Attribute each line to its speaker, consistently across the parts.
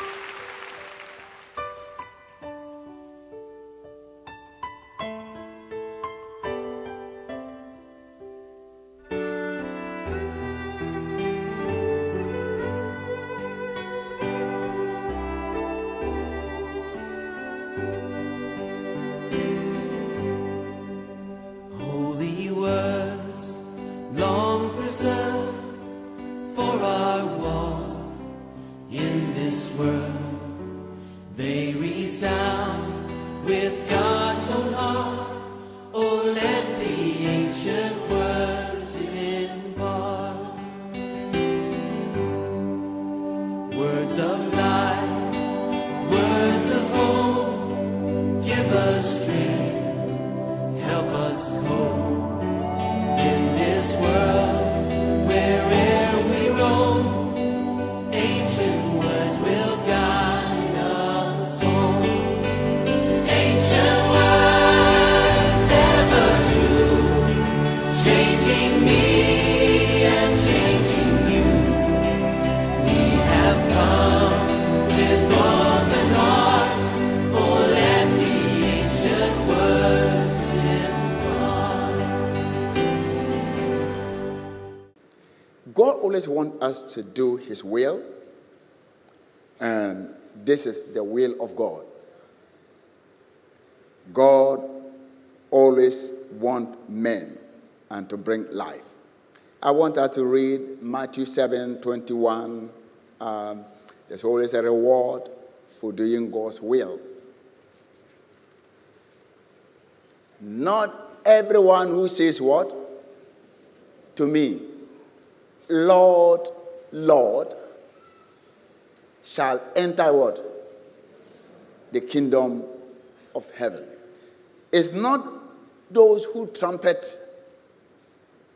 Speaker 1: Holy us
Speaker 2: to do His will, and this is the will of God. God always wants men and to bring life. I want us to read Matthew 7 21. Um, there's always a reward for doing God's will. Not everyone who says what? To me, Lord, Lord, shall enter what? The kingdom of heaven. It's not those who trumpet,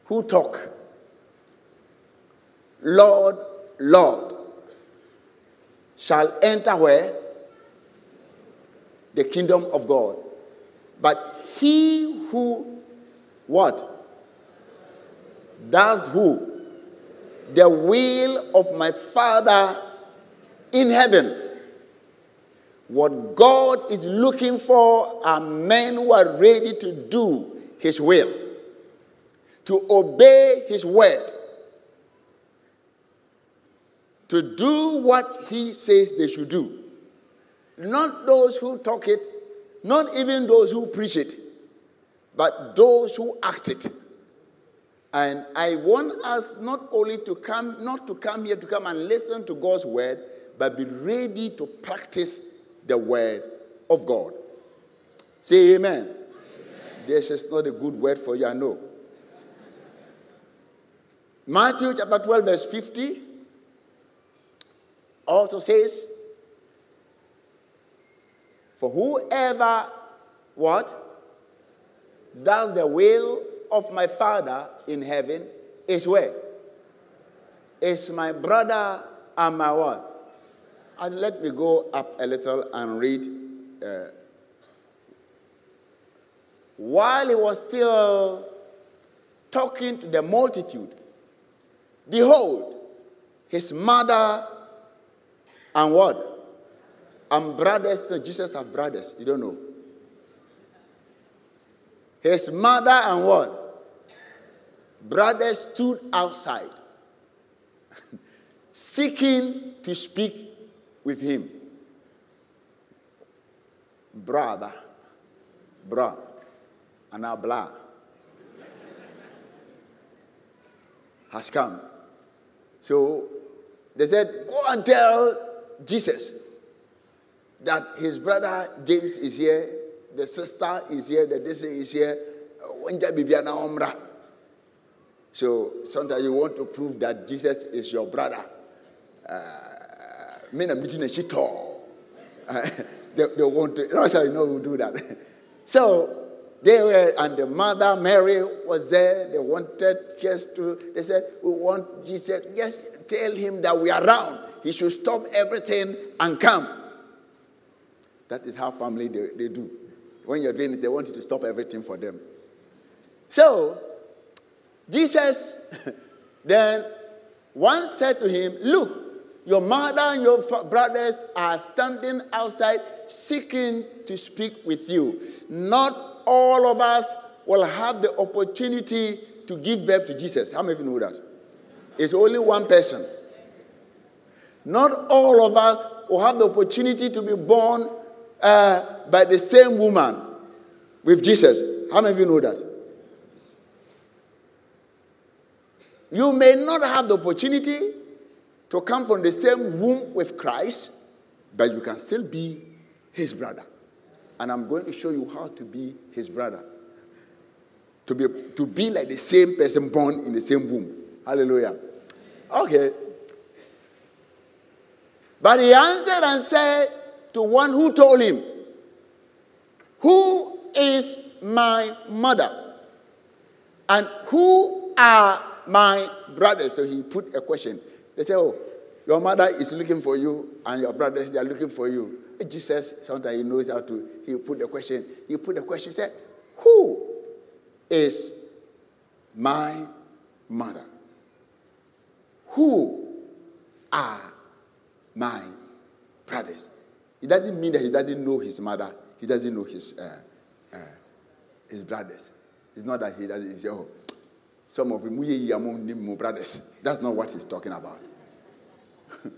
Speaker 2: who talk. Lord, Lord, shall enter where? The kingdom of God. But he who, what? Does who? The will of my Father in heaven. What God is looking for are men who are ready to do His will, to obey His word, to do what He says they should do. Not those who talk it, not even those who preach it, but those who act it. And I want us not only to come, not to come here to come and listen to God's word, but be ready to practice the word of God. Say amen. amen. This is not a good word for you, I know. Matthew chapter 12, verse 50 also says, For whoever what? Does the will of my Father in heaven is where? Is my brother and my what? And let me go up a little and read. Uh, while he was still talking to the multitude, behold, his mother and what? And brothers, Jesus have brothers, you don't know. His mother and what? Brothers stood outside, seeking to speak with him. Brother, bra, and blah has come. So they said, Go and tell Jesus that his brother James is here, the sister is here, the this is here. So sometimes you want to prove that Jesus is your brother. Uh, Men are meeting a chito. They, they want to. That's how you know who do that. So they were, and the mother Mary was there. They wanted just to. They said, "We want Jesus. Just tell him that we are around. He should stop everything and come." That is how family they, they do. When you're doing it, they want you to stop everything for them. So, Jesus then once said to him, Look, Your mother and your brothers are standing outside seeking to speak with you. Not all of us will have the opportunity to give birth to Jesus. How many of you know that? It's only one person. Not all of us will have the opportunity to be born uh, by the same woman with Jesus. How many of you know that? You may not have the opportunity to come from the same womb with Christ, but you can still be his brother. And I'm going to show you how to be his brother. To be, to be like the same person born in the same womb. Hallelujah. Okay. But he answered and said to one who told him, Who is my mother? And who are my brothers? So he put a question. They say, Oh, your mother is looking for you, and your brothers, they are looking for you. Jesus, sometimes he knows how to, he put the question, he put the question, he said, Who is my mother? Who are my brothers? It doesn't mean that he doesn't know his mother, he doesn't know his, uh, uh, his brothers. It's not that he doesn't say, Oh, some of them, we among brothers. That's not what he's talking about.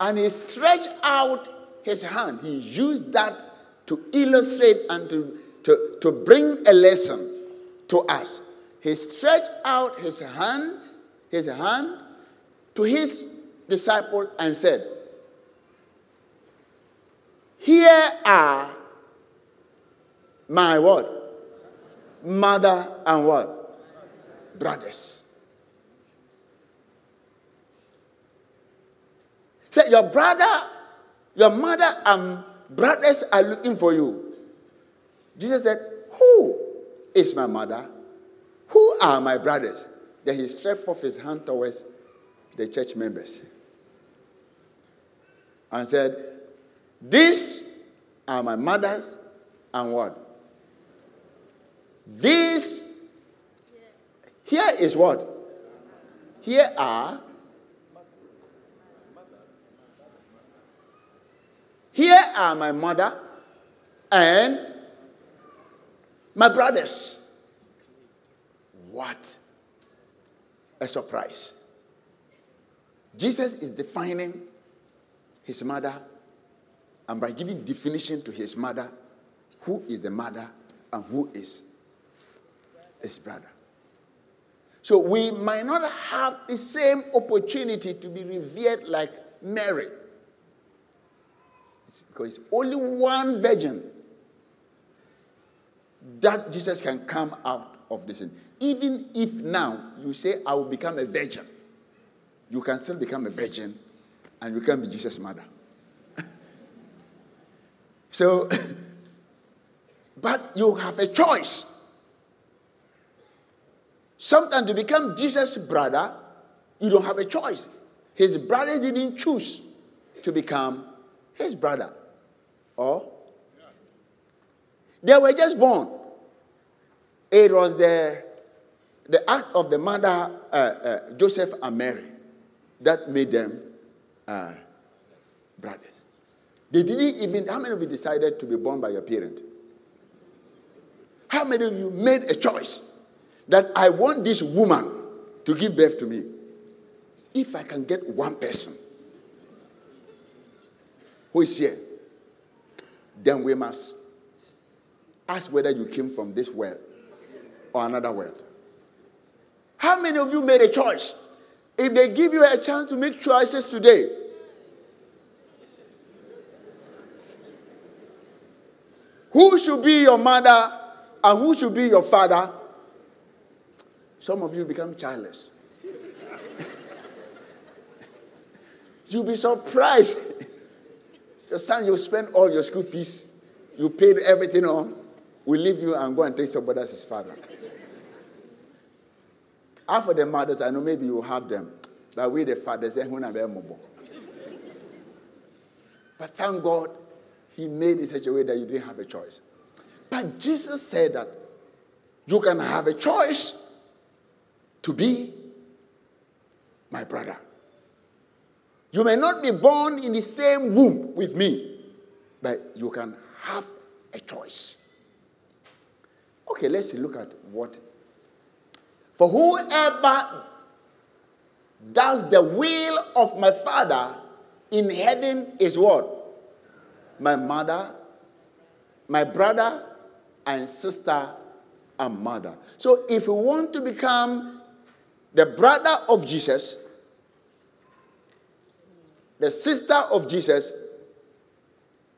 Speaker 2: and he stretched out his hand. He used that to illustrate and to, to, to bring a lesson to us. He stretched out his hands, his hand to his disciple and said, Here are my what? Mother, and what? Brothers. Say, your brother, your mother, and brothers are looking for you. Jesus said, Who is my mother? Who are my brothers? Then he stretched forth his hand towards the church members and said, These are my mothers and what? This, here is what? Here are, here are my mother and my brothers. What a surprise. Jesus is defining his mother and by giving definition to his mother, who is the mother and who is his brother. So we might not have the same opportunity to be revered like Mary. It's because it's only one virgin that Jesus can come out of this. Even if now you say, I will become a virgin, you can still become a virgin and you can be Jesus' mother. so, but you have a choice. Sometimes to become Jesus' brother, you don't have a choice. His brother didn't choose to become his brother. Or they were just born. It was the, the act of the mother, uh, uh, Joseph and Mary, that made them uh, brothers. They didn't even, how many of you decided to be born by your parent? How many of you made a choice? That I want this woman to give birth to me. If I can get one person who is here, then we must ask whether you came from this world or another world. How many of you made a choice? If they give you a chance to make choices today, who should be your mother and who should be your father some of you become childless. You'll be surprised. Your son, you spend all your school fees, you paid everything on, we leave you and go and take somebody else's father. Of the mothers, I know maybe you have them, but we, the fathers, eh, but thank God, He made it such a way that you didn't have a choice. But Jesus said that you can have a choice to be my brother. You may not be born in the same womb with me, but you can have a choice. Okay, let's look at what. For whoever does the will of my Father in heaven is what? My mother, my brother, and sister and mother. So if you want to become the brother of Jesus, the sister of Jesus,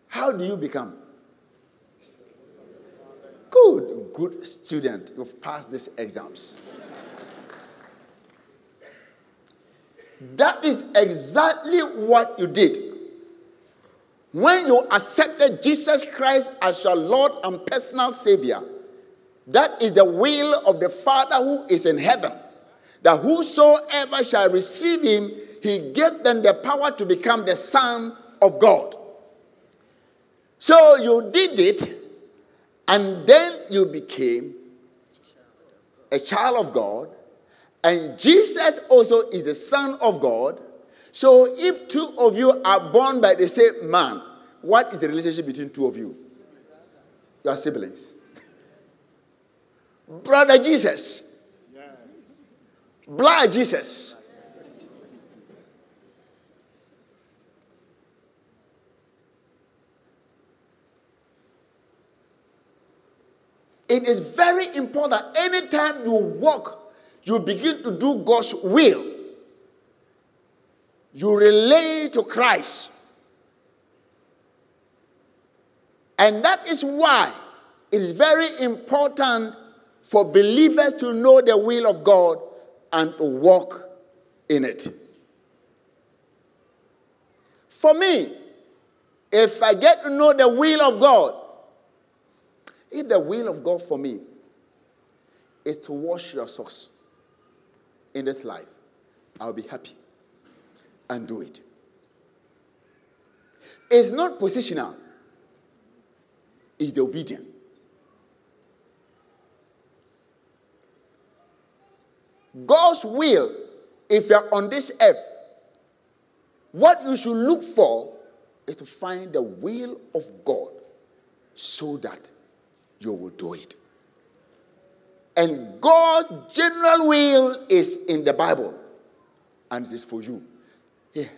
Speaker 2: how do you become? Good, good student. You've passed these exams. that is exactly what you did. When you accepted Jesus Christ as your Lord and personal Savior, that is the will of the Father who is in heaven. That whosoever shall receive him, he gave them the power to become the Son of God. So you did it, and then you became a child of God, and Jesus also is the Son of God. So if two of you are born by the same man, what is the relationship between two of you? You are siblings. Brother Jesus. Blood Jesus. It is very important anytime you walk, you begin to do God's will. You relate to Christ. And that is why it is very important for believers to know the will of God and to walk in it. For me, if I get to know the will of God, if the will of God for me is to wash your socks in this life, I'll be happy and do it. It's not positional, it's obedient. God's will, if you're on this earth, what you should look for is to find the will of God so that you will do it. And God's general will is in the Bible, and it is for you.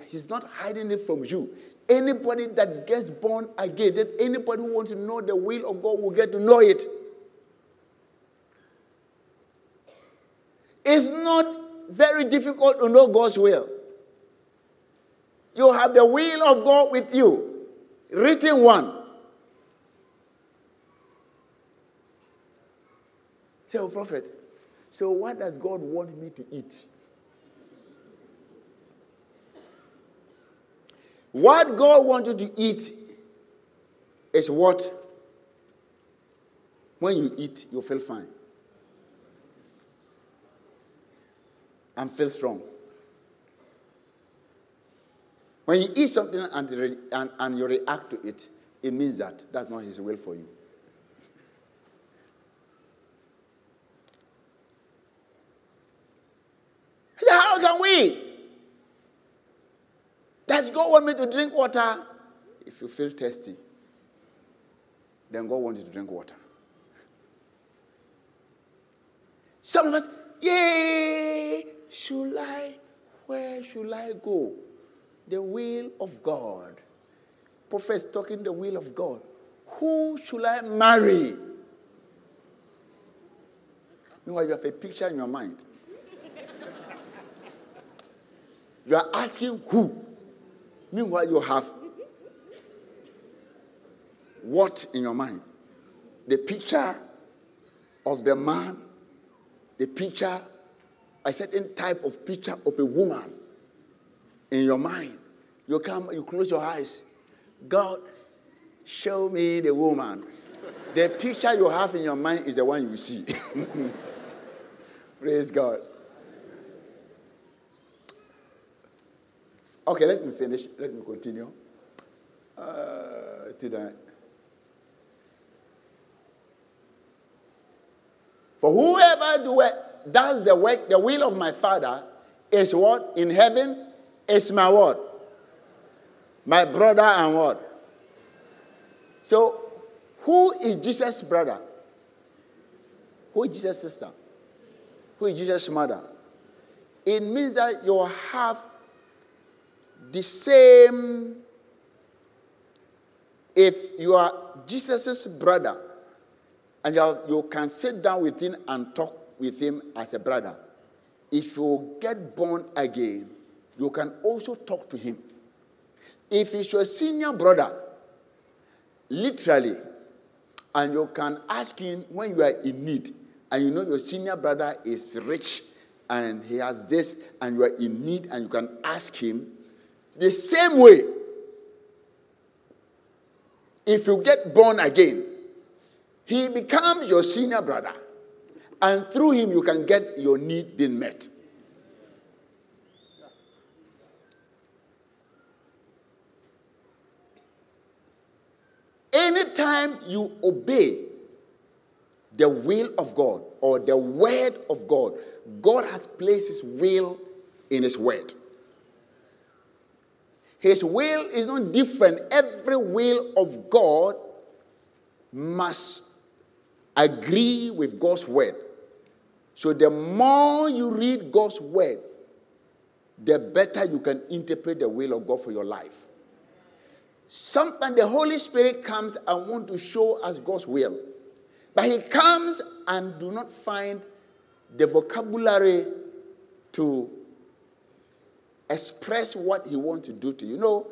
Speaker 2: He's not hiding it from you. Anybody that gets born again, that anybody who wants to know the will of God will get to know it. It's not very difficult to know God's will. You have the will of God with you, written one. Say, oh, prophet, so what does God want me to eat? What God wants you to eat is what? When you eat, you feel fine. And feel strong. When you eat something and, and, and you react to it, it means that that's not His will for you. How can we? Does God want me to drink water? If you feel thirsty, then God wants you to drink water. Some of us, yay! Should I, where should I go? The will of God. Prophet talking the will of God. Who should I marry? Meanwhile, you have a picture in your mind. you are asking who. Meanwhile, you have what in your mind? The picture of the man, the picture a certain type of picture of a woman in your mind. You come, you close your eyes. God, show me the woman. the picture you have in your mind is the one you see. Praise God. Okay, let me finish. Let me continue. Uh? For whoever doeth, does the work, the will of my Father, is what? In heaven is my what? My brother and what? So, who is Jesus' brother? Who is Jesus' sister? Who is Jesus' mother? It means that you have the same. If you are Jesus' brother and you, have, you can sit down with him and talk with him as a brother, if you get born again, you can also talk to him. If he's your senior brother, literally, and you can ask him when you are in need, and you know your senior brother is rich and he has this, and you are in need, and you can ask him the same way. If you get born again, he becomes your senior brother, and through him, you can get your need being met. Anytime you obey the will of God or the word of God, God has placed his will in his word. His will is not different. Every will of God must agree with God's word. So the more you read God's word, the better you can interpret the will of God for your life. Sometimes the Holy Spirit comes and want to show us God's will. But he comes and do not find the vocabulary to express what he wants to do to you. You know,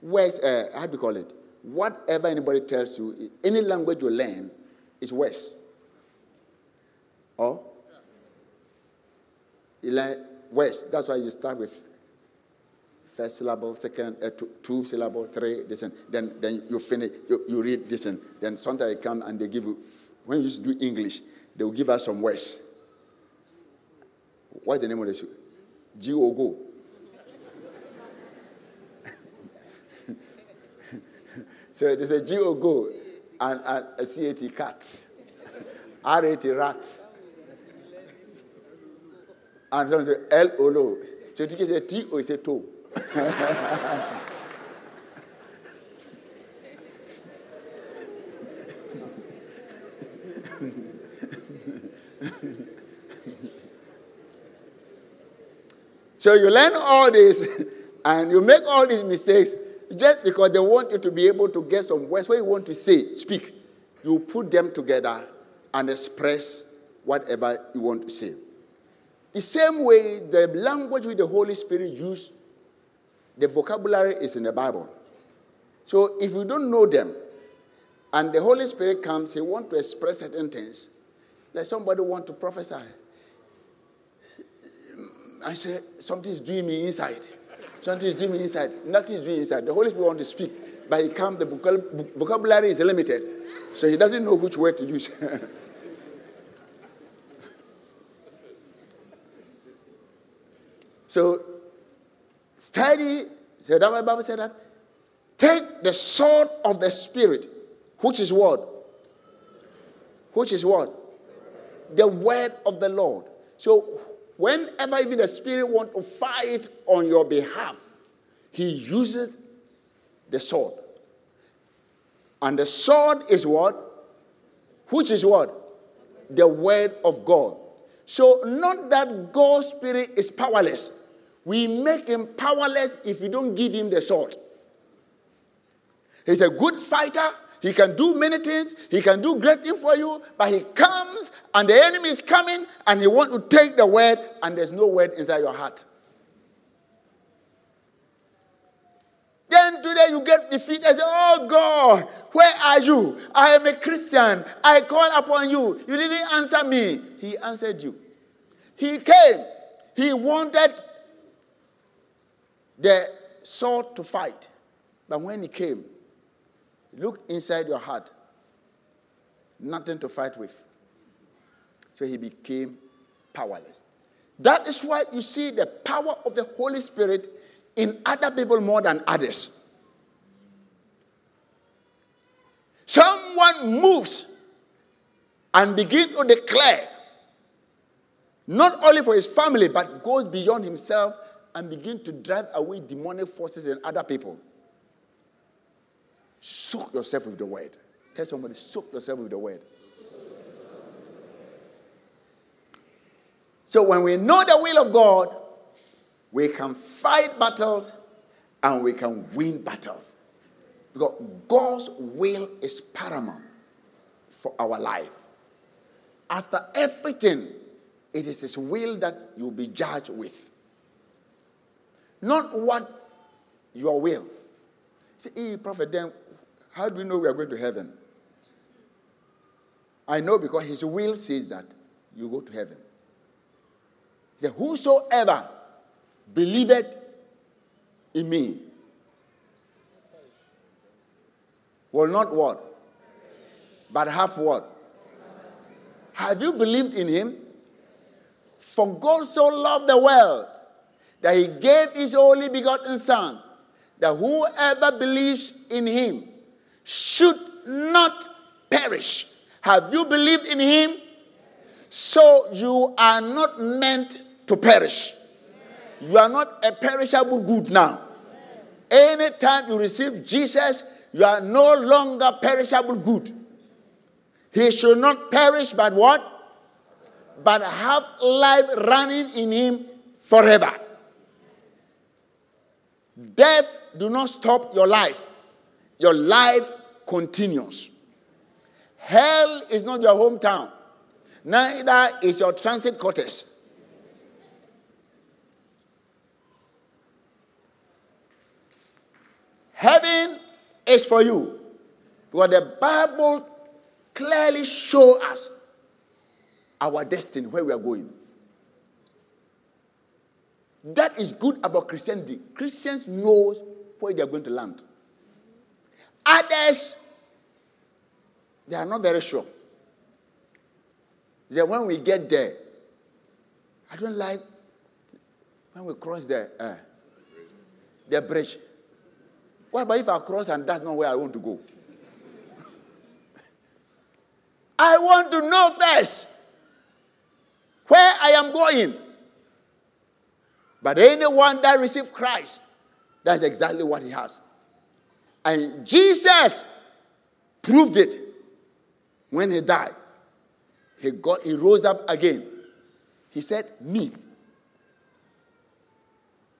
Speaker 2: where's, uh, how do you call it? Whatever anybody tells you, any language you learn is worse. Or? You learn worse. That's why you start with first syllable, second, uh, two, two syllable, three, this and then, then you finish, you, you read this and then sometimes they come and they give you, when you used to do English, they will give us some words. What's the name of this? G-O-Go. so there's a G-O-Go and, and a C-A-T cat, R-A-T rat. And some say L-O-Lo. So you can say T-O, say toe. so you learn all this and you make all these mistakes just because they want you to be able to get some words. What you want to say, speak. You put them together and express whatever you want to say. The same way the language with the Holy Spirit used the vocabulary is in the Bible. So if you don't know them, and the Holy Spirit comes, He want to express certain things. Like somebody want to prophesy. I say something is doing me inside. Something is doing inside. Nothing is doing inside. The Holy Spirit want to speak, but He comes. The vocabulary is limited, so He doesn't know which word to use. so Study, so that the Bible said that. Take the sword of the Spirit, which is what? Which is what? The word of the Lord. So whenever even the Spirit want to fight on your behalf, he uses the sword. And the sword is what? Which is what? The word of God. So, not that God's Spirit is powerless. We make him powerless if we don't give him the sword. He's a good fighter. He can do many things. He can do great things for you. But he comes and the enemy is coming and he wants to take the word and there's no word inside your heart. Then today you get defeated and say, Oh God, where are you? I am a Christian. I call upon you. You didn't answer me. He answered you. He came. He wanted the sword to fight. But when he came, look inside your heart, nothing to fight with. So he became powerless. That is why you see the power of the Holy Spirit in other people more than others. Someone moves and begins to declare Not only for his family, but goes beyond himself and begins to drive away demonic forces in other people. Soak yourself with the word. Tell somebody, soak yourself with the word. So when we know the will of God, we can fight battles and we can win battles. Because God's will is paramount for our life. After everything, it is His will that you'll be judged with. Not what your will. Hey, Prophet, then how do we know we are going to heaven? I know because His will says that you go to heaven. He said, Whosoever believeth in me will not what? But have what? Have you believed in him? For God so loved the world that he gave his only begotten Son, that whoever believes in him should not perish. Have you believed in him? So you are not meant to perish. You are not a perishable good now. Anytime you receive Jesus, you are no longer perishable good. He should not perish, but what? But have life running in him forever. Death do not stop your life. Your life continues. Hell is not your hometown. Neither is your transit quarters. Heaven is for you. Because the Bible clearly shows us our destiny, where we are going. That is good about Christianity. Christians knows where they are going to land. Others, they are not very sure. Then when we get there, I don't like when we cross the uh, the bridge. What about if I cross and that's not where I want to go? I want to know first where I am going. But anyone that receives Christ, that's exactly what he has. And Jesus proved it when he died. He got he rose up again. He said, Me.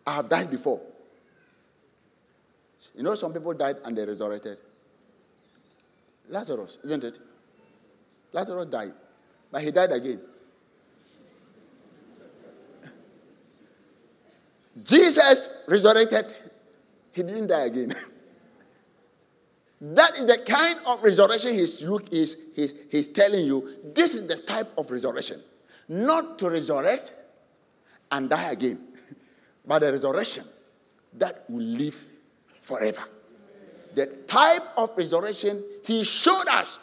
Speaker 2: I have died before. You know, some people died and they resurrected. Lazarus, isn't it? Lazarus died, but he died again. Jesus resurrected, he didn't die again. that is the kind of resurrection he's, look, he's, he's, he's telling you. This is the type of resurrection. Not to resurrect and die again, but a resurrection that will live forever. The type of resurrection he showed us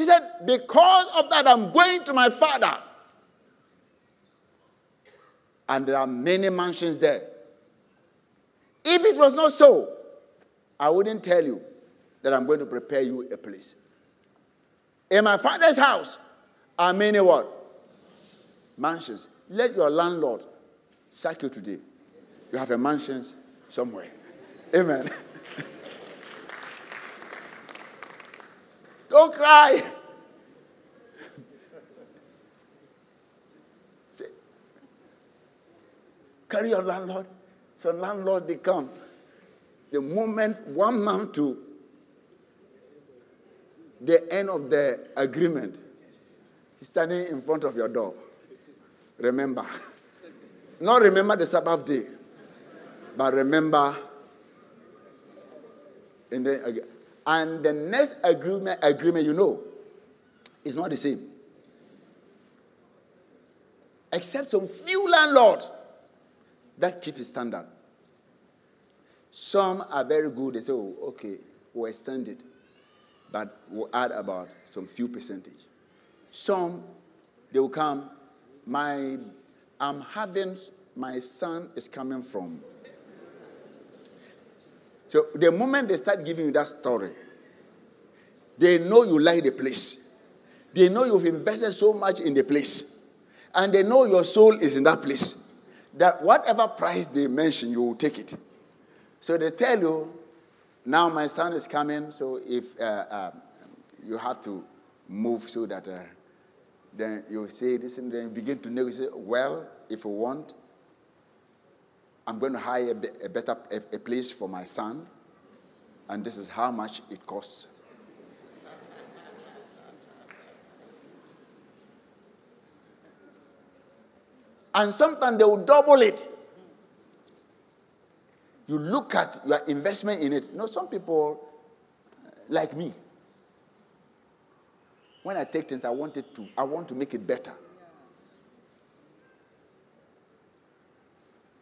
Speaker 2: he said, Because of that, I'm going to my father. And there are many mansions there. If it was not so, I wouldn't tell you that I'm going to prepare you a place. In my father's house are many what? Mansions. Let your landlord sack you today. You have a mansion somewhere. Amen. Don't cry. See? Carry your landlord. So landlord they come. The moment one month to the end of the agreement, he's standing in front of your door. Remember. Not remember the Sabbath day, but remember in the and the next agreement, agreement you know, is not the same. Except some few landlords that keep his standard. Some are very good. They say, oh, okay, we'll extend it, but we'll add about some few percentage. Some, they will come, my, I'm having, my son is coming from so the moment they start giving you that story, they know you like the place. They know you've invested so much in the place. And they know your soul is in that place. That whatever price they mention, you will take it. So they tell you, now my son is coming, so if uh, uh, you have to move so that uh, then you say this and then begin to negotiate. Well, if you want, I'm going to hire a, a better a, a place for my son, and this is how much it costs. And sometimes they will double it. You look at your investment in it. You know, some people, uh, like me, when I take things, I want it to, I want to make it better.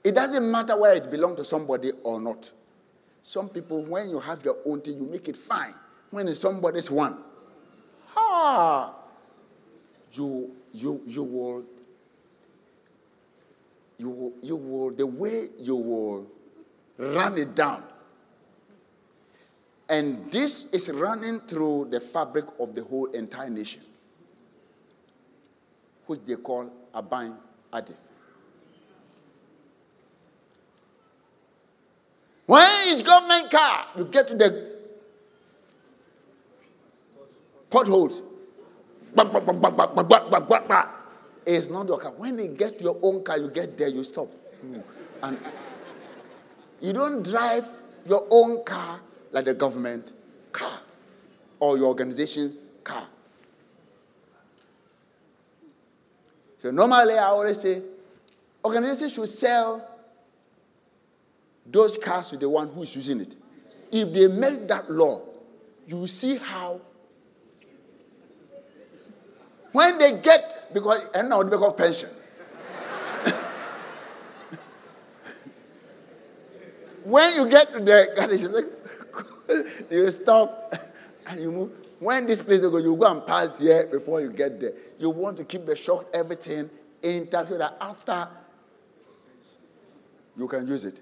Speaker 2: It doesn't matter whether it belongs to somebody or not. Some people, when you have your own thing, you make it fine. When it's somebody's one, ah, you you you will you you will the way you will Run it down. And this is running through the fabric of the whole entire nation, which they call Aban Adi. Where is government car? You get to the potholes. It's not your car. When you get to your own car, you get there, you stop. Hmm. And you don't drive your own car like the government car or your organization's car. So normally I always say organizations should sell those cars to the one who is using it. If they make that law, you see how when they get because and now because of pension. When you get to the garage, say, you stop and you move. When this place go, you go and pass here before you get there. You want to keep the shock, everything intact so that after you can use it.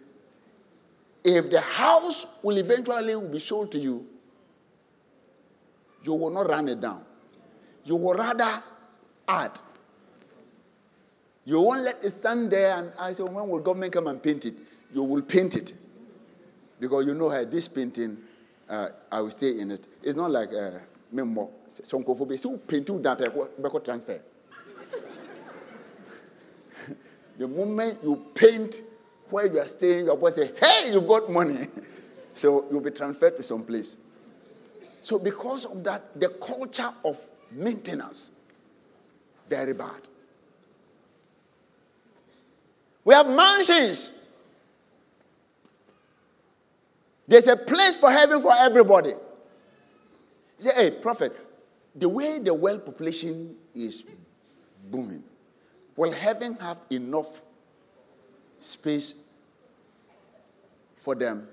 Speaker 2: If the house will eventually be sold to you, you will not run it down. You will rather add. You won't let it stand there and I say, when will government come and paint it? You will paint it. Because you know, hey, this painting, uh, I will stay in it. It's not like uh, memo. Kofobe. So paint you that beko transfer. the moment you paint where you are staying, your boss say, "Hey, you've got money," so you'll be transferred to some place. So because of that, the culture of maintenance very bad. We have mansions. There's a place for heaven for everybody. You say, hey, prophet, the way the world population is booming, will heaven have enough space for them?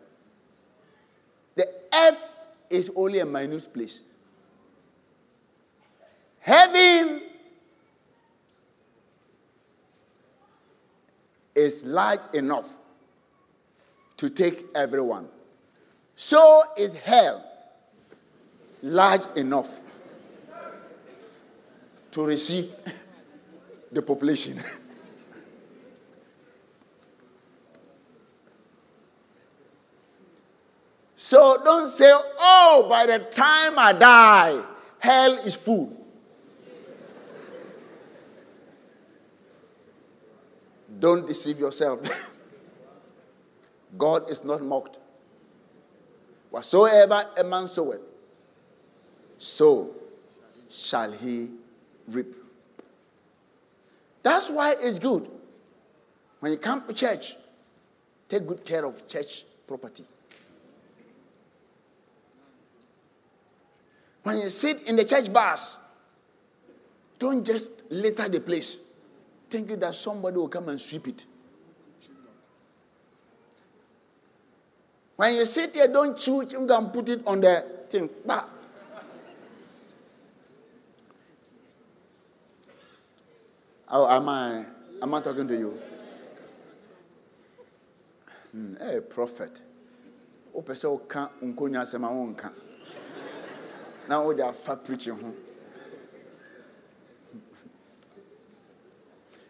Speaker 2: The earth is only a minute place. Heaven is large enough to take everyone. So is hell large enough to receive the population. so don't say, oh, by the time I die, hell is full. Don't deceive yourself. God is not mocked. Whatsoever a man soweth, so shall he reap. That's why it's good. When you come to church, take good care of church property. When you sit in the church bus, don't just litter the place thinking that somebody will come and sweep it. When you sit here, don't chew it and put it on the thing. Bah. Oh, am I am I talking to you? Hmm, hey, prophet. wopɛ sɛ woka nkonya asɛm a wonka na wode preaching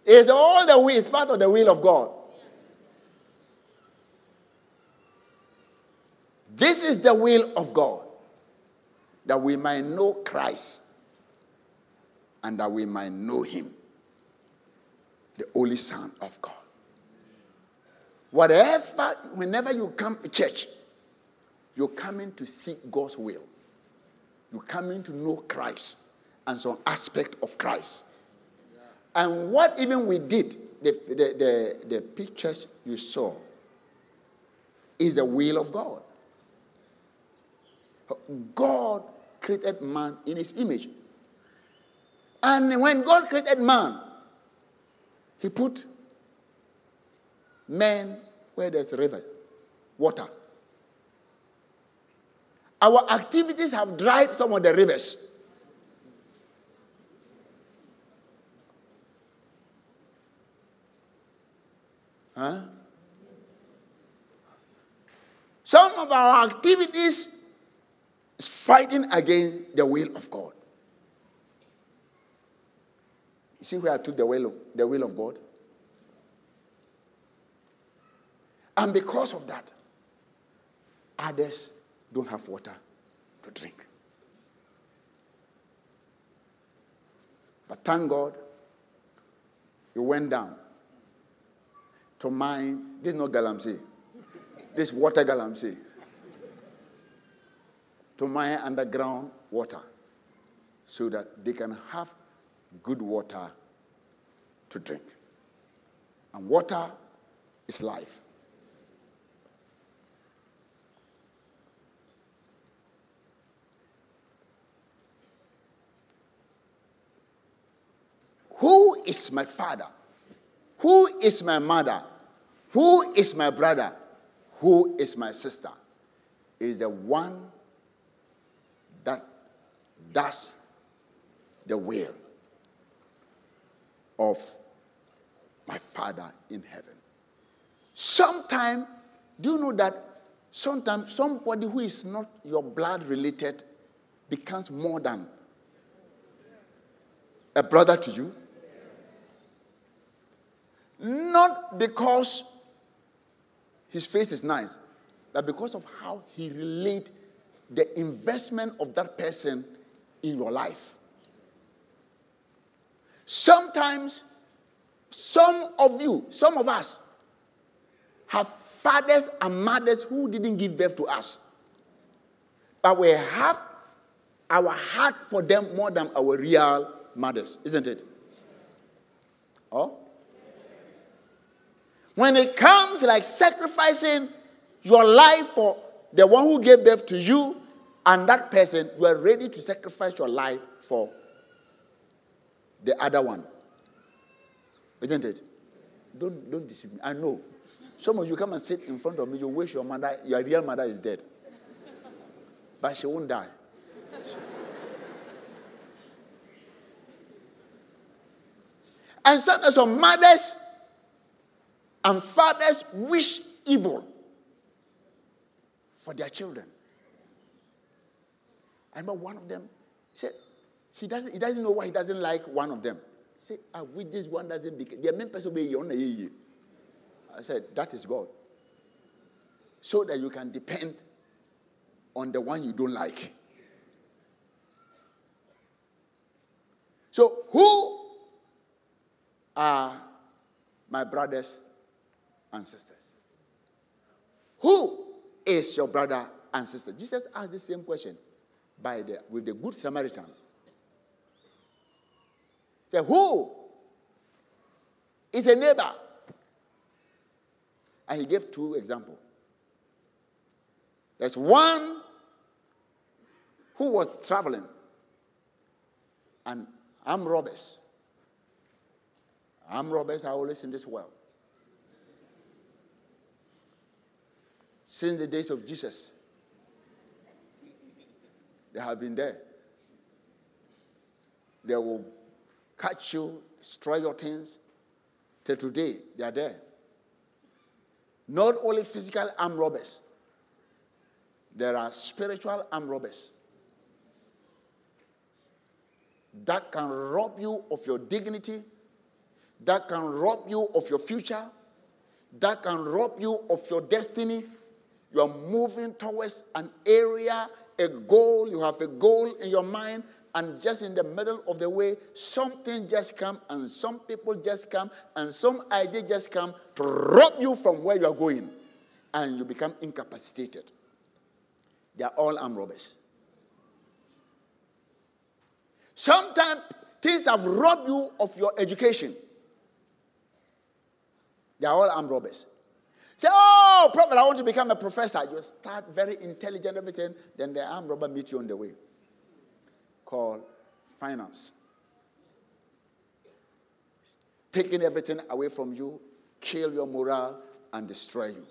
Speaker 2: It's all the will, it's part of the will of God. This is the will of God that we might know Christ and that we might know Him, the only Son of God. Whatever, whenever you come to church, you're coming to seek God's will. You're coming to know Christ and some aspect of Christ. And what even we did, the, the, the, the pictures you saw, is the will of God. God created man in his image. And when God created man, he put men where there's river, water. Our activities have dried some of the rivers. Huh? Some of our activities fighting against the will of God. You see where I took the will of, the will of God? And because of that, others don't have water to drink. But thank God, you went down to mine. This is not galamsey. This is water galamsey. To underground water so that they can have good water to drink. And water is life. Who is my father? Who is my mother? Who is my brother? Who is my sister? Is the one that does the will of my Father in heaven. Sometimes, do you know that sometimes somebody who is not your blood related becomes more than a brother to you? Not because his face is nice, but because of how he relate the investment of that person in your life. Sometimes, some of you, some of us, have fathers and mothers who didn't give birth to us. But we have our heart for them more than our real mothers, isn't it? Oh? When it comes like sacrificing your life for the one who gave birth to you and that person, you are ready to sacrifice your life for the other one. Isn't it? Don't, don't deceive me. I know. Some of you come and sit in front of me, you wish your mother, your real mother is dead. But she won't die. and sometimes some mothers and fathers wish evil for their children. I remember one of them said, he doesn't, he doesn't know why he doesn't like one of them. He said, this one doesn't. The main person be I said, that is God. So that you can depend on the one you don't like. So, who are my brothers and sisters? Who is your brother and sister? Jesus asked the same question by the, with the Good Samaritan. Say, who is a neighbor? And he gave two examples. There's one who was traveling, and armed robbers. Armed robbers are always in this world. Since the days of Jesus, they have been there. They will catch you, destroy your things. Till today, they are there. Not only physical armed robbers, there are spiritual armed robbers that can rob you of your dignity, that can rob you of your future, that can rob you of your destiny. You are moving towards an area, a goal, you have a goal in your mind, and just in the middle of the way, something just come, and some people just come, and some idea just come to rob you from where you are going, and you become incapacitated. They are all armed robbers. Sometimes things have robbed you of your education. They are all armed robbers. Say, oh, prophet, I want to become a professor. You start very intelligent, everything. Then the armed robber meets you on the way. Called finance. Taking everything away from you, kill your morale, and destroy you.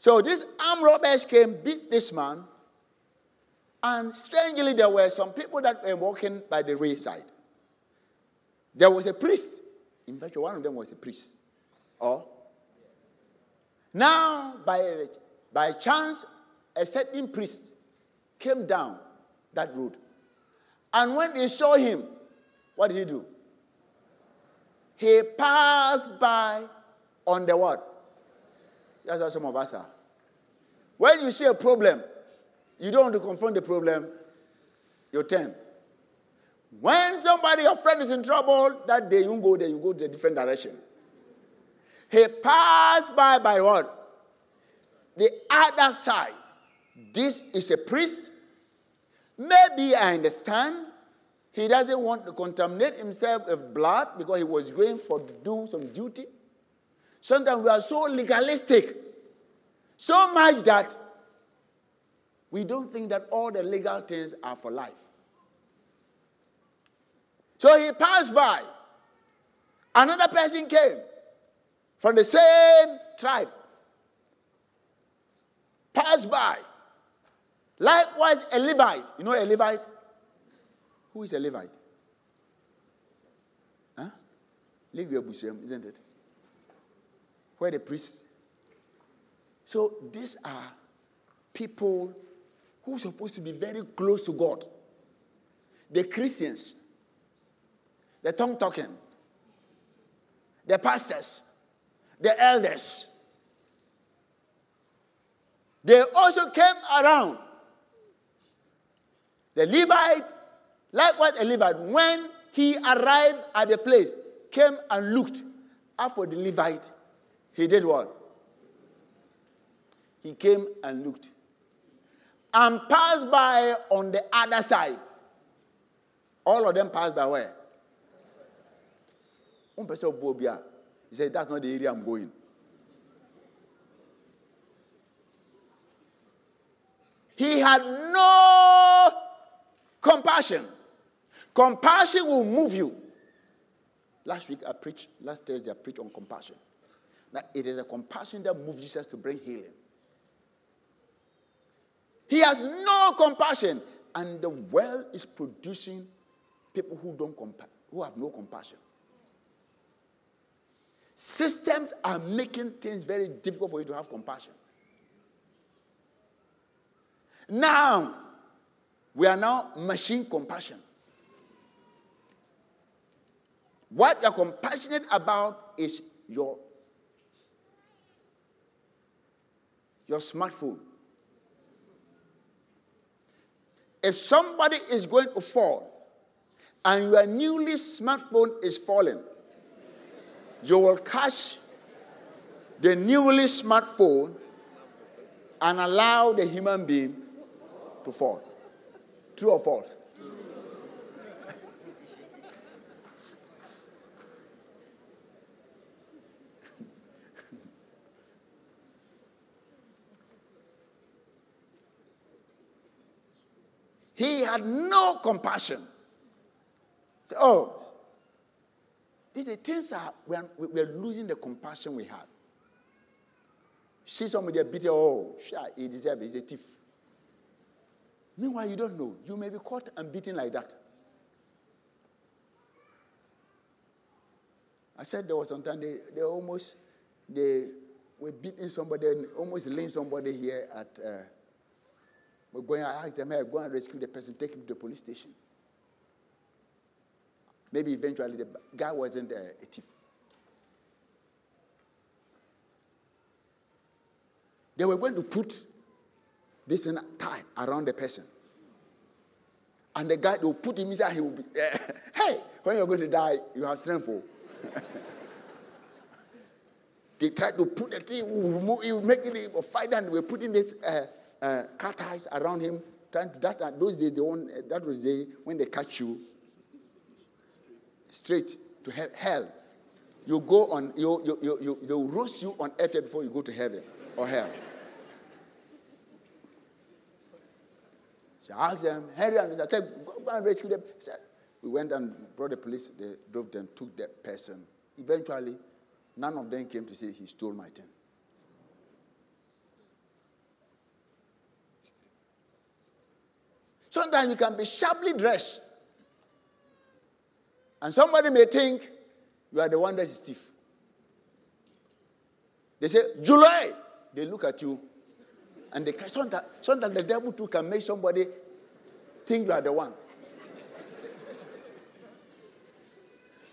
Speaker 2: So these armed robbers came, beat this man, and strangely, there were some people that were walking by the wayside. There was a priest. In fact, one of them was a priest. Or now, by, by chance, a certain priest came down that road. And when they saw him, what did he do? He passed by on the what? That's how some of us are. When you see a problem, you don't want to confront the problem, your turn. When somebody, your friend is in trouble, that day you go there, you go to a different direction. He passed by by what? The other side. This is a priest. Maybe I understand. He doesn't want to contaminate himself with blood because he was going for to do some duty. Sometimes we are so legalistic, so much that we don't think that all the legal things are for life. So he passed by. Another person came from the same tribe. Passed by. Likewise, a Levite. You know a Levite? Who is a Levite? Huh? Your museum, isn't it? Where the priests. So these are people who's supposed to be very close to God. The Christians, the tongue talking, the pastors, the elders. They also came around. The Levite, likewise a Levite, when he arrived at the place, came and looked. After the Levite, he did what? He came and looked and passed by on the other side. All of them passed by where? He said, That's not the area I'm going. He had no compassion. Compassion will move you. Last week I preached, last Thursday I preached on compassion. Now it is a compassion that moved Jesus to bring healing. He has no compassion. And the world is producing people who don't compa- who have no compassion. Systems are making things very difficult for you to have compassion. Now, we are now machine compassion. What you're compassionate about is your, your smartphone. If somebody is going to fall and your newly smartphone is falling, you will catch the newly smartphone and allow the human being to fall. True or false? He had no compassion. Oh, these are things are we are, we are losing the compassion we have. See somebody beaten, oh, sure, he deserves it, he's a thief. Meanwhile, you don't know. You may be caught and beaten like that. I said there was some time they, they almost they were beating somebody and almost laying somebody here at uh, we're going, I asked them, hey, go and rescue the person, take him to the police station. Maybe eventually the guy wasn't a, a thief. They were going to put this a tie around the person. And the guy, they'll put him inside, he will be, uh, hey, when you're going to die, you have strength for. they tried to put the thing, he will make it, will fight, and we're putting this uh, uh, around him. Trying to, that, those days, they want, that was the when they catch you straight to hell. You go on, you, you, you, you, they'll roast you on earth before you go to heaven or hell. So asked them, Henry and I said, go, go and rescue them. We went and brought the police, they drove them, took the person. Eventually, none of them came to say he stole my thing. Sometimes you can be sharply dressed, and somebody may think you are the one that is thief. They say, July. They look at you and they can, sometimes, sometimes the devil too can make somebody think you are the one.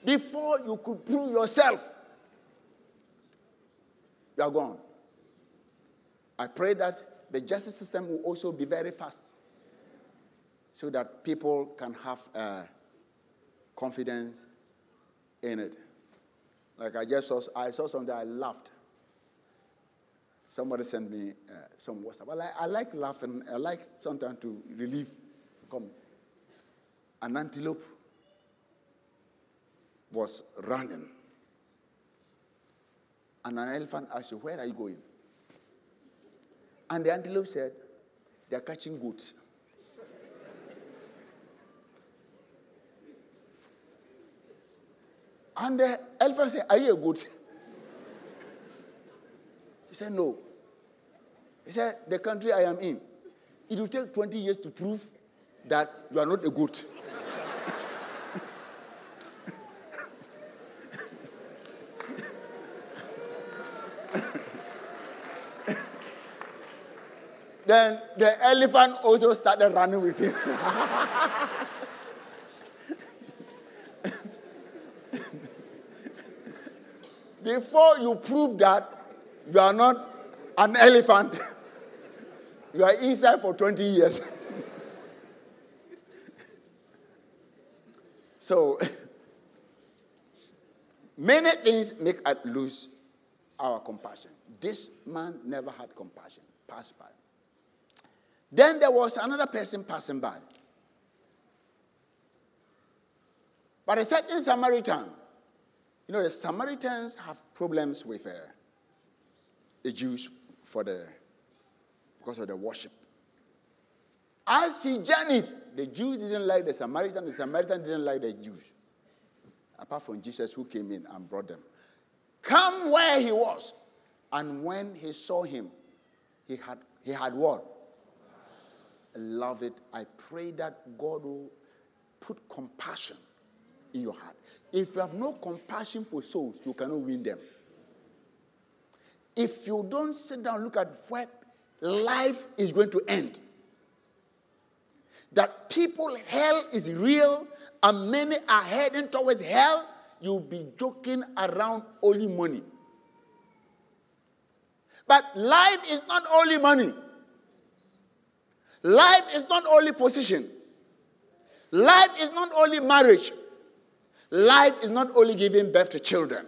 Speaker 2: Before you could prove yourself, you are gone. I pray that the justice system will also be very fast so that people can have uh, confidence in it. Like I just saw, I saw something, I laughed. Somebody sent me uh, some WhatsApp. I like, I like laughing. I like sometimes to relieve. Come. An antelope was running. And an elephant asked you, Where are you going? And the antelope said, They're catching goats. And the elephant said, Are you a goat? He said, No. He said, The country I am in, it will take 20 years to prove that you are not a goat. then the elephant also started running with him. Before you prove that you are not an elephant. you are inside for 20 years. so, many things make us lose our compassion. This man never had compassion, passed by. Then there was another person passing by. But a certain Samaritan, you know, the Samaritans have problems with uh, the Jews for the because of the worship. As he journeyed, the Jews didn't like the Samaritan, the Samaritan didn't like the Jews. Apart from Jesus who came in and brought them. Come where he was. And when he saw him, he had he had what? Love it. I pray that God will put compassion in your heart. If you have no compassion for souls, you cannot win them. If you don't sit down look at where life is going to end, that people, hell is real, and many are heading towards hell, you'll be joking around only money. But life is not only money. Life is not only position. Life is not only marriage. Life is not only giving birth to children.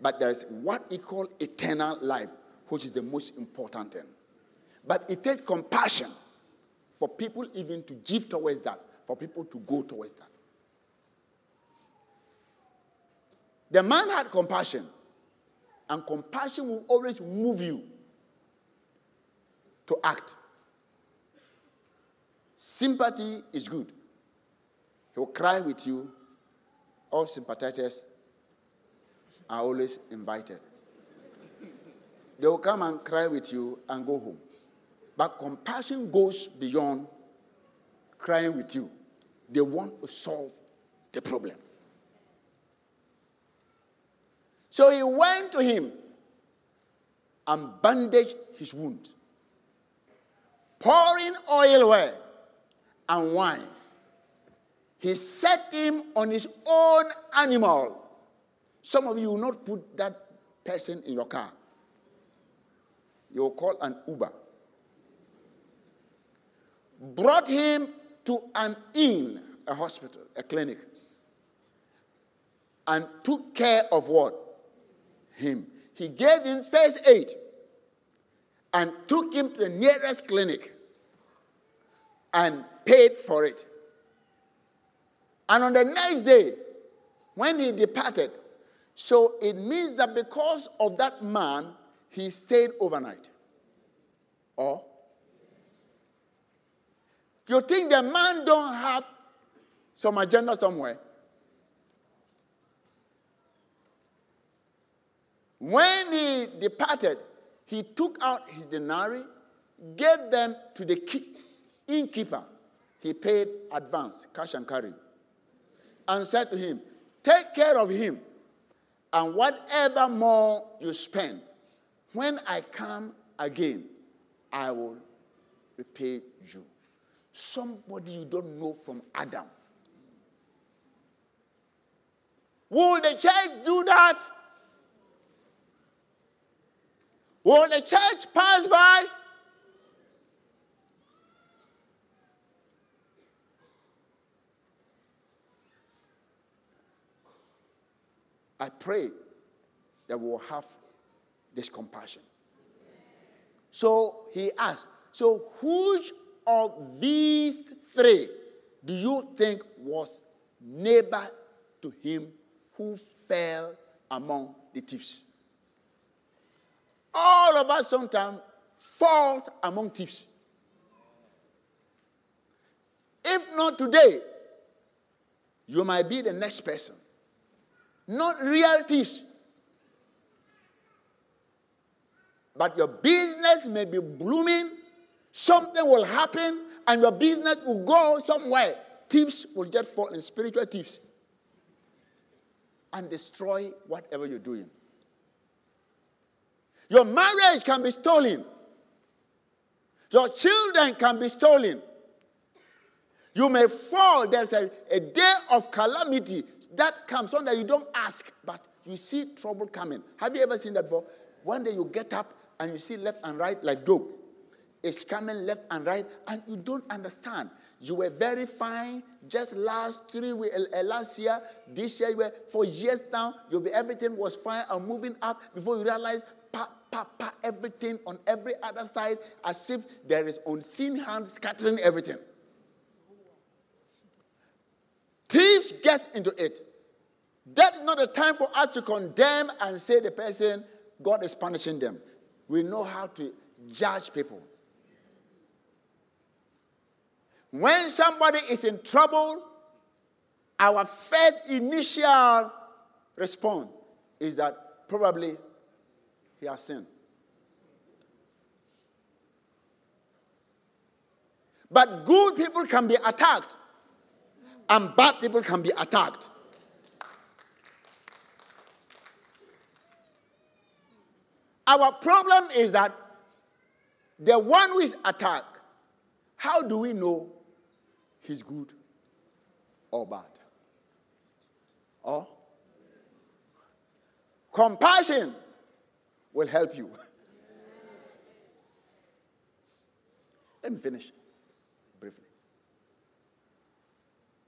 Speaker 2: But there's what we call eternal life, which is the most important thing. But it takes compassion for people even to give towards that, for people to go towards that. The man had compassion, and compassion will always move you to act. Sympathy is good. He will cry with you. All sympathizers are always invited. They will come and cry with you and go home. But compassion goes beyond crying with you. They want to solve the problem. So he went to him and bandaged his wound, pouring oil where and wine. He set him on his own animal. Some of you will not put that person in your car. You will call an Uber. Brought him to an inn, a hospital, a clinic, and took care of what? Him. He gave him first aid and took him to the nearest clinic and paid for it. And on the next day, when he departed, so it means that because of that man, he stayed overnight. Or you think the man don't have some agenda somewhere? When he departed, he took out his denarii, gave them to the innkeeper. He paid advance, cash and carry, and said to him, Take care of him, and whatever more you spend, when I come again, I will repay you. Somebody you don't know from Adam. Will the church do that? Will the church pass by? I pray that we'll have this compassion. So he asked, So which of these three do you think was neighbor to him who fell among the thieves? All of us sometimes falls among thieves. If not today, you might be the next person. Not realities. But your business may be blooming, something will happen, and your business will go somewhere. Thieves will just fall in spiritual thieves and destroy whatever you're doing. Your marriage can be stolen. Your children can be stolen. You may fall. There's a, a day of calamity that comes, one that you don't ask, but you see trouble coming. Have you ever seen that before? One day you get up and you see left and right like dog. It's coming left and right, and you don't understand. You were very fine just last three weeks, uh, last year, this year, you were for years now. You'll be everything was fine and moving up before you realize pa, pa, pa, everything on every other side as if there is unseen hand scattering everything. Thieves get into it. That is not the time for us to condemn and say the person, God is punishing them. We know how to judge people. When somebody is in trouble, our first initial response is that probably he has sinned. But good people can be attacked, and bad people can be attacked. Our problem is that the one who is attacked, how do we know he's good or bad? Or compassion will help you. Let me finish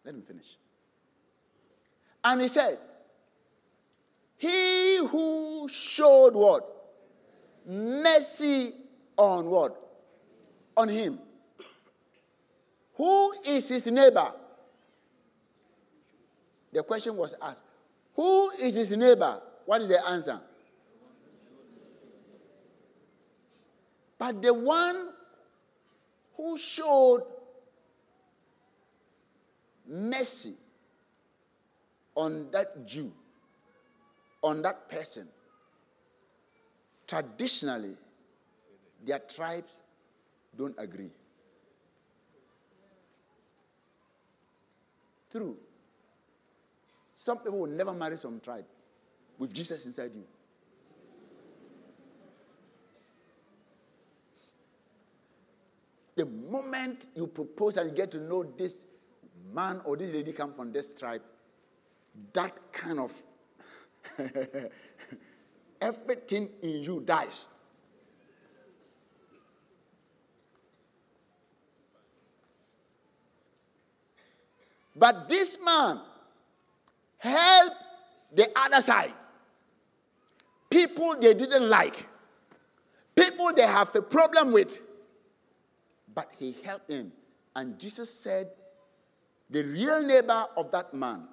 Speaker 2: Let me finish. And he said, He who showed what? Mercy on what? On him. Who is his neighbor? The question was asked. Who is his neighbor? What is the answer? But the one who showed mercy on that Jew, on that person, traditionally, their tribes don't agree. True. Some people will never marry some tribe with Jesus inside you. The moment you propose and get to know this man or this lady come from this tribe, that kind of everything in you dies. But this man helped the other side. People they didn't like, people they have a problem with, but he helped them. And Jesus said, the real neighbor of that man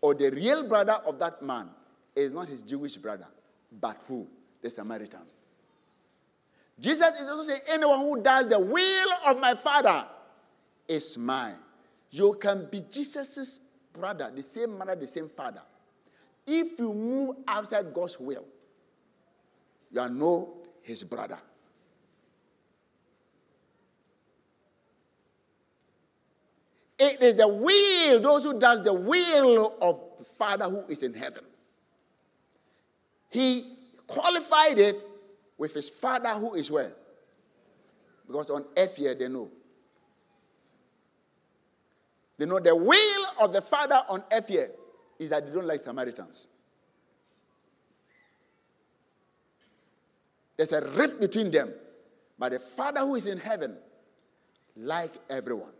Speaker 2: or the real brother of that man is not his Jewish brother, but who? The Samaritan. Jesus is also saying, anyone who does the will of my Father is mine. You can be Jesus' brother, the same mother, the same father. If you move outside God's will, you are no his brother. It is the will, those who does the will of the Father who is in heaven. He qualified it with his Father who is where? Because on earth here they know. They know the will of the Father on earth here is that they don't like Samaritans. There's a rift between them. But the Father who is in heaven, like everyone,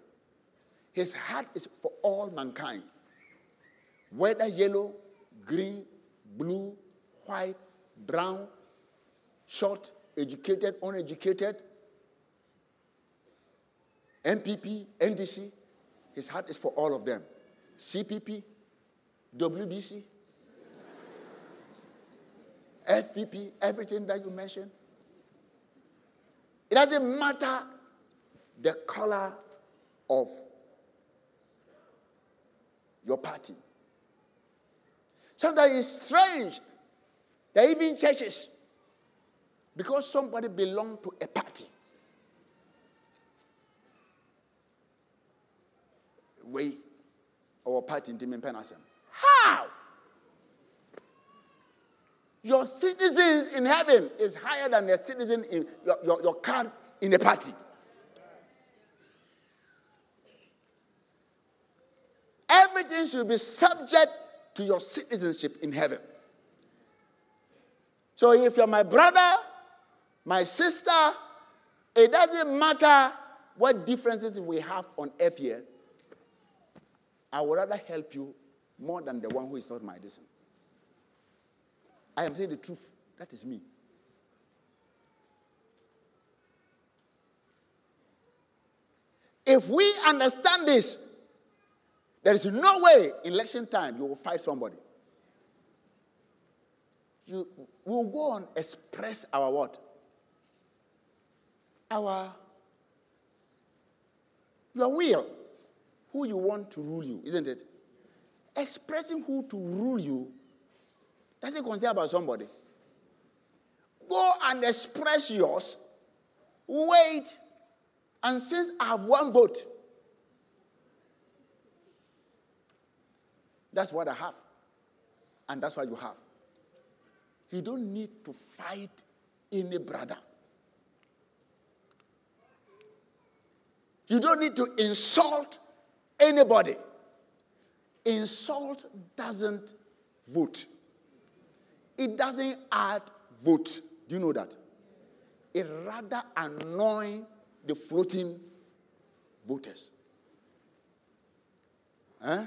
Speaker 2: his heart is for all mankind. Whether yellow, green, blue, white, brown, short, educated, uneducated, NPP, NDC, his heart is for all of them. CPP, WBC, FPP, everything that you mentioned. It doesn't matter the color of your party. Sometimes it's strange that even churches, because somebody belongs to a party, way our party in Penasem. How? Your citizens in heaven is higher than the citizen in your, your, your card in a party. Everything should be subject to your citizenship in heaven. So if you're my brother, my sister, it doesn't matter what differences we have on earth here. I would rather help you more than the one who is not my distance. I am saying the truth. That is me. If we understand this, there is no way in election time you will fight somebody. You will go and express our what? Our your will who you want to rule you, isn't it? Expressing who to rule you doesn't concern about somebody. Go and express yours. Wait. And since I have one vote, that's what I have. And that's what you have. You don't need to fight any brother. You don't need to insult anybody. Insult doesn't vote. It doesn't add vote. Do you know that? It rather annoy the floating voters. Huh?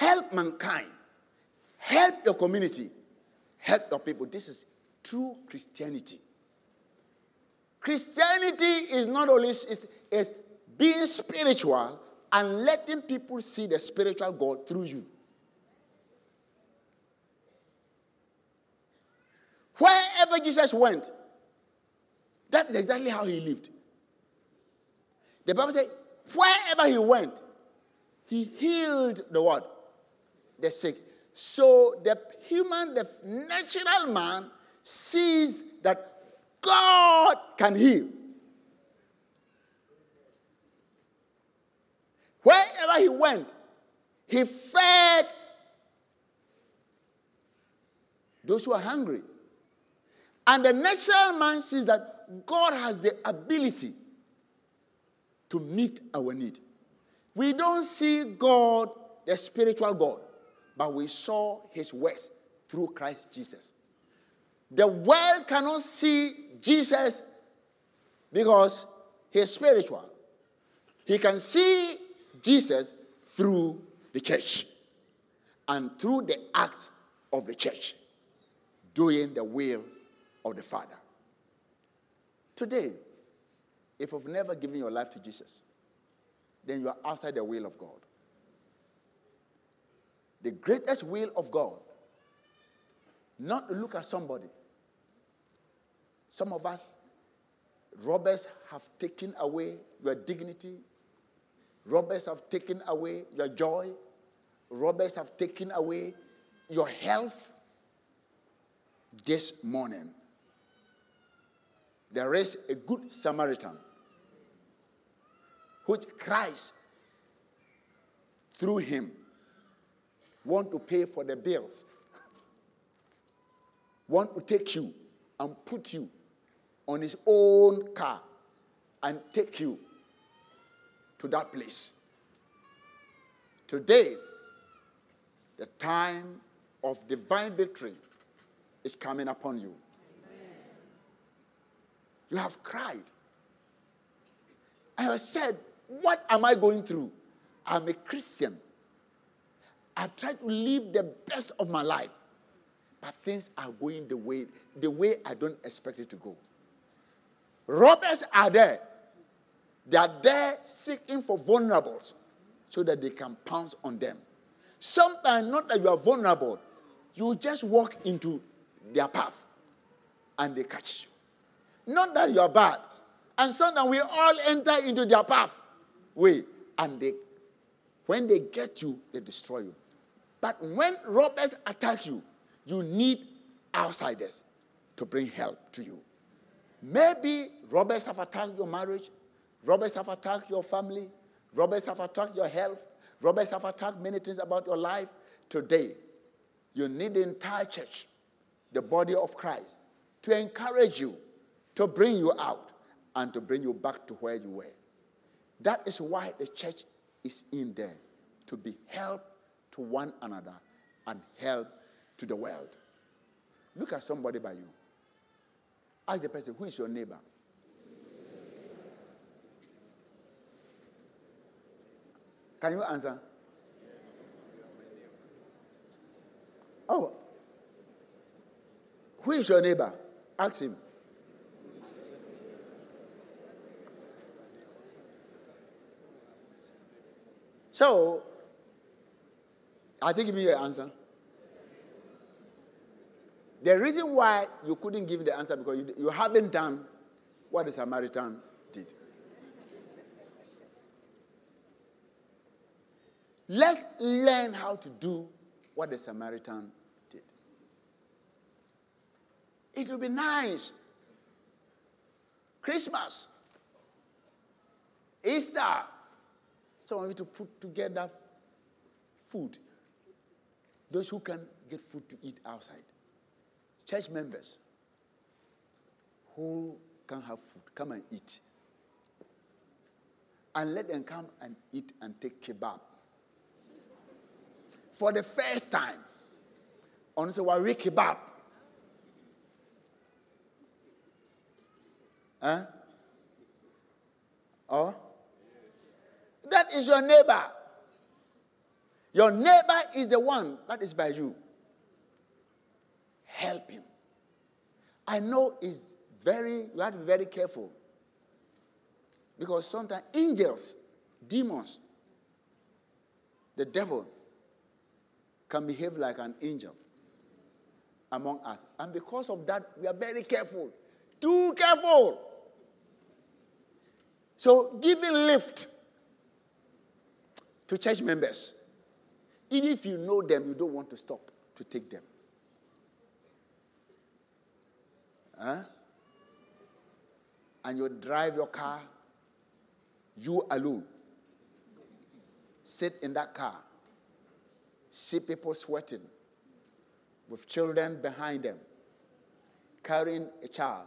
Speaker 2: help mankind, help your community, help your people. This is true Christianity. Christianity is not only is, is being spiritual and letting people see the spiritual God through you. Wherever Jesus went, that is exactly how he lived. The Bible said, wherever he went, he healed the what? The sick. So the human, the natural man sees that God can heal. Wherever he went, he fed those who are hungry. And the natural man sees that God has the ability to meet our need. We don't see God, the spiritual God, but we saw his works through Christ Jesus. The world cannot see Jesus because he's spiritual. He can see Jesus through the church and through the acts of the church, doing the will of the Father. Today, if you've never given your life to Jesus, then you are outside the will of God. The greatest will of God, not to look at somebody. Some of us, robbers have taken away your dignity, robbers have taken away your joy, robbers have taken away your health. This morning, there is a good Samaritan which Christ, through him, want to pay for the bills, want to take you and put you on his own car and take you to that place. Today, the time of divine victory is coming upon you. You have cried. I have said, What am I going through? I'm a Christian. I try to live the best of my life. But things are going the way, the way I don't expect it to go. Robbers are there. They are there seeking for vulnerables so that they can pounce on them. Sometimes, not that you are vulnerable, you just walk into their path and they catch you. Not that you are bad. And sometimes we all enter into their path way and they when they get you, they destroy you. But when robbers attack you, you need outsiders to bring help to you. Maybe robbers have attacked your marriage, robbers have attacked your family, robbers have attacked your health, robbers have attacked many things about your life. Today, you need the entire church, the body of Christ, to encourage you, to bring you out, and to bring you back to where you were. That is why the church is in there to be help to one another and help to the world. Look at somebody by you. Ask the person, who is your neighbor? Can you answer? Oh, who is your neighbor? Ask him. So, I think give you an answer. The reason why you couldn't give the answer because you, you haven't done what the Samaritan did. Let's learn how to do what the Samaritan did. It will be nice. Christmas, Easter. Some of you to put together food. Those who can get food to eat outside church members who can have food, come and eat. And let them come and eat and take kebab. For the first time, on Sawari kebab. Huh? Oh? That is your neighbor. Your neighbor is the one that is by you help him. I know it's very, you have to be very careful. Because sometimes angels, demons, the devil can behave like an angel among us. And because of that, we are very careful. Too careful. So giving lift to church members. Even if you know them, you don't want to stop to take them. Huh? And you drive your car, you alone. Sit in that car, see people sweating with children behind them, carrying a child,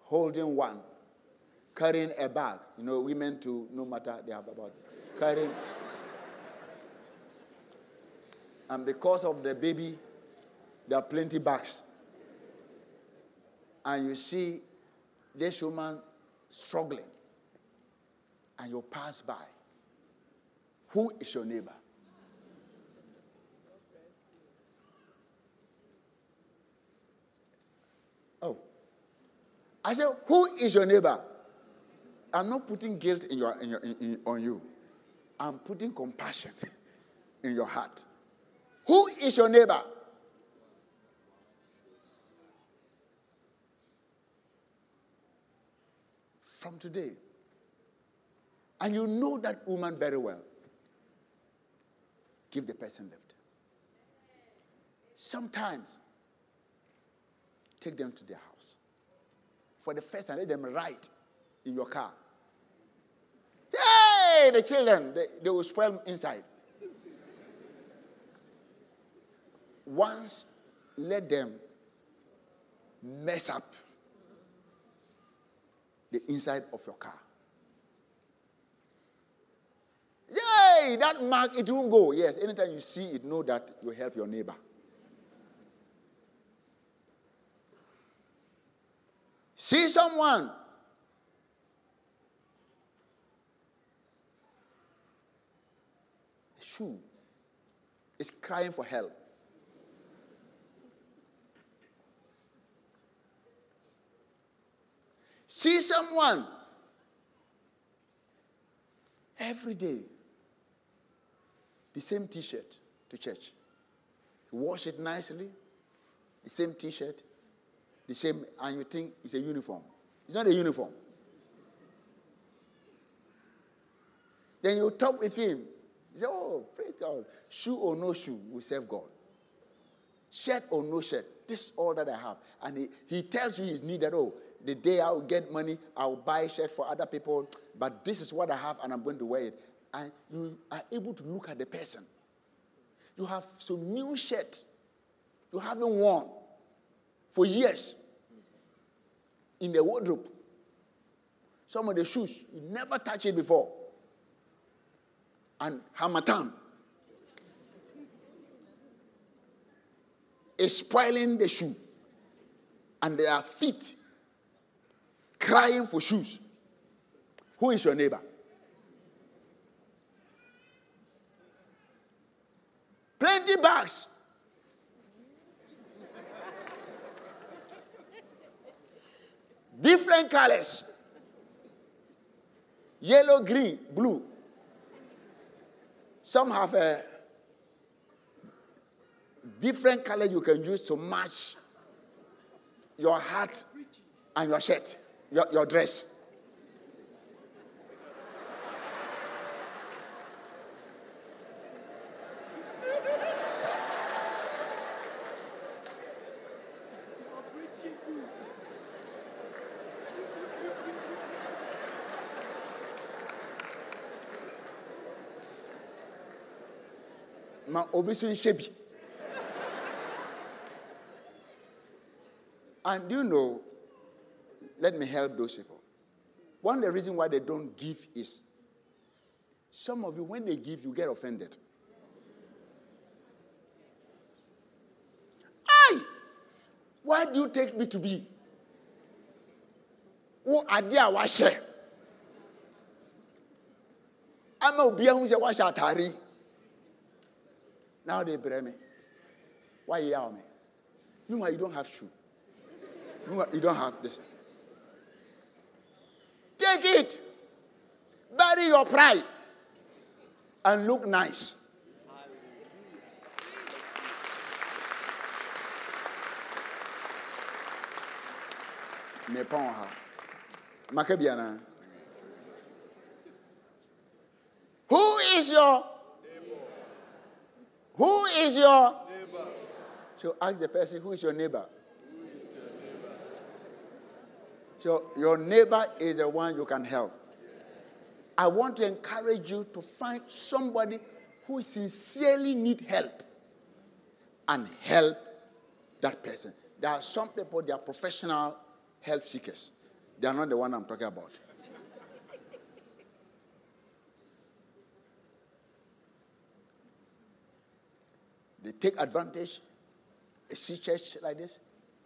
Speaker 2: holding one, carrying a bag. You know, women too, no matter they have about carrying. And because of the baby, there are plenty bags. And you see this woman struggling, and you pass by. Who is your neighbor? Oh. I said, Who is your neighbor? I'm not putting guilt in your, in your, in, in, on you. I'm putting compassion in your heart. Who is your neighbor? From today. And you know that woman very well. Give the person lift. Sometimes, take them to their house. For the first time, let them ride in your car. Hey, the children, they, they will spoil inside. Once, let them mess up the inside of your car. Yay, that mark, it won't go. Yes, anytime you see it, know that you help your neighbor. See someone. The shoe is crying for help. See someone every day the same t shirt to church. You wash it nicely, the same t shirt, the same, and you think it's a uniform. It's not a uniform. Then you talk with him. You say, Oh, praise God. Shoe or no shoe, we serve God. Shirt or no shirt, this is all that I have. And he, he tells you his need that, oh, the day I will get money, I'll buy a shirt for other people, but this is what I have and I'm going to wear it and you are able to look at the person. You have some new shirt you haven't worn for years in the wardrobe. Some of the shoes, you never touched it before. And Harmattan is spoiling the shoe. And their feet crying for shoes. Who is your neighbor? Plenty bags. Different colors yellow, green, blue. Some have a different color you can use to match your hat and your shirt, your, your dress. ma obi and you know let me help those people one of the reasons why they don't give is some of you when they give you get offended I, why do you take me to be wo ade a wahyɛ ama obiara hu sɛ wahyɛ atare now they bring me. Why you me? Meanwhile, you don't have shoe. You don't have this. Take it. Bury your pride. And look nice. mepɔn ha maka biana who is your Who is your neighbor? So ask the person, who is your neighbor? So your neighbor is the one you can help. I want to encourage you to find somebody who sincerely need help and help that person. There are some people, they are professional help seekers. They are not the one I'm talking about. they take advantage. They see church like this,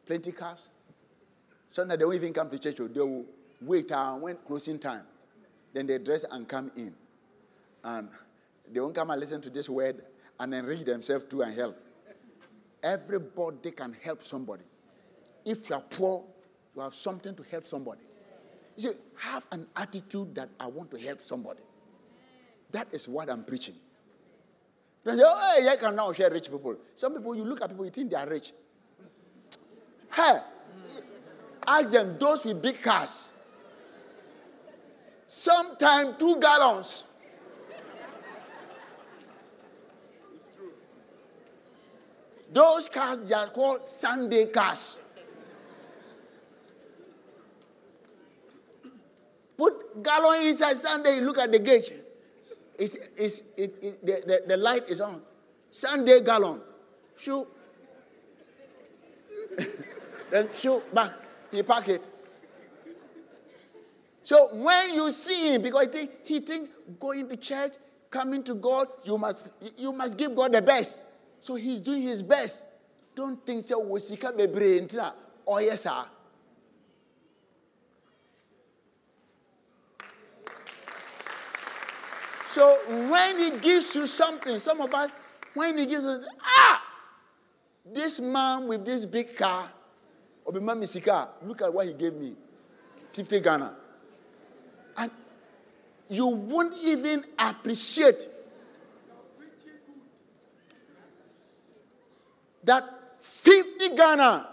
Speaker 2: plenty cars. Sometimes they won't even come to church. They will wait uh, when closing time. Then they dress and come in. And they won't come and listen to this word and enrich themselves too and help. Everybody can help somebody. If you are poor, you have something to help somebody. You see, have an attitude that I want to help somebody. That is what I'm preaching. They say, oh, I can now share rich people. Some people, you look at people, you think they are rich. Hey, ask them, those with big cars. Sometimes two gallons. It's true. Those cars are called Sunday cars. Put gallon inside Sunday, look at the gauge. It's, it's, it, it, the, the, the light is on. Sunday gallon. Shoot. then shoot back. He pack it. So when you see him, because he think, he think going to church, coming to God, you must, you must give God the best. So he's doing his best. Don't think that wasika bebre intra. Oh yes, sir. So when he gives you something, some of us, when he gives us, ah, this man with this big car, Obima Misika, look at what he gave me 50 Ghana. And you won't even appreciate that 50 Ghana,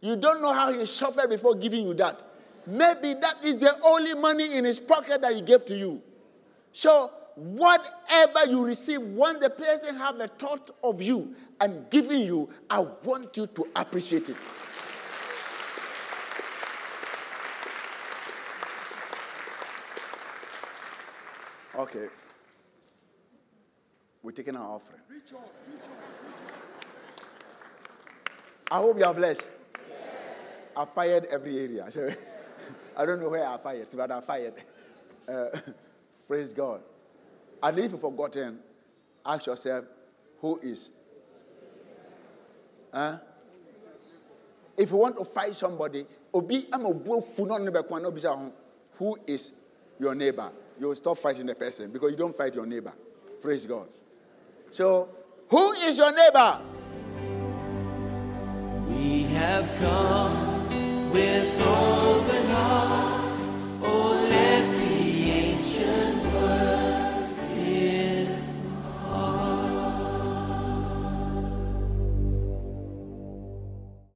Speaker 2: you don't know how he suffered before giving you that. Maybe that is the only money in his pocket that he gave to you. So, whatever you receive, when the person have a thought of you and giving you, I want you to appreciate it. Okay. We're taking our offering. I hope you are blessed. Yes. I fired every area. I don't know where I fired, but I fired. Uh, praise God. And if you've forgotten, ask yourself, who is? Huh? If you want to fight somebody, obi who is your neighbor? You will stop fighting the person because you don't fight your neighbor. Praise God. So, who is your neighbor?
Speaker 1: We have come with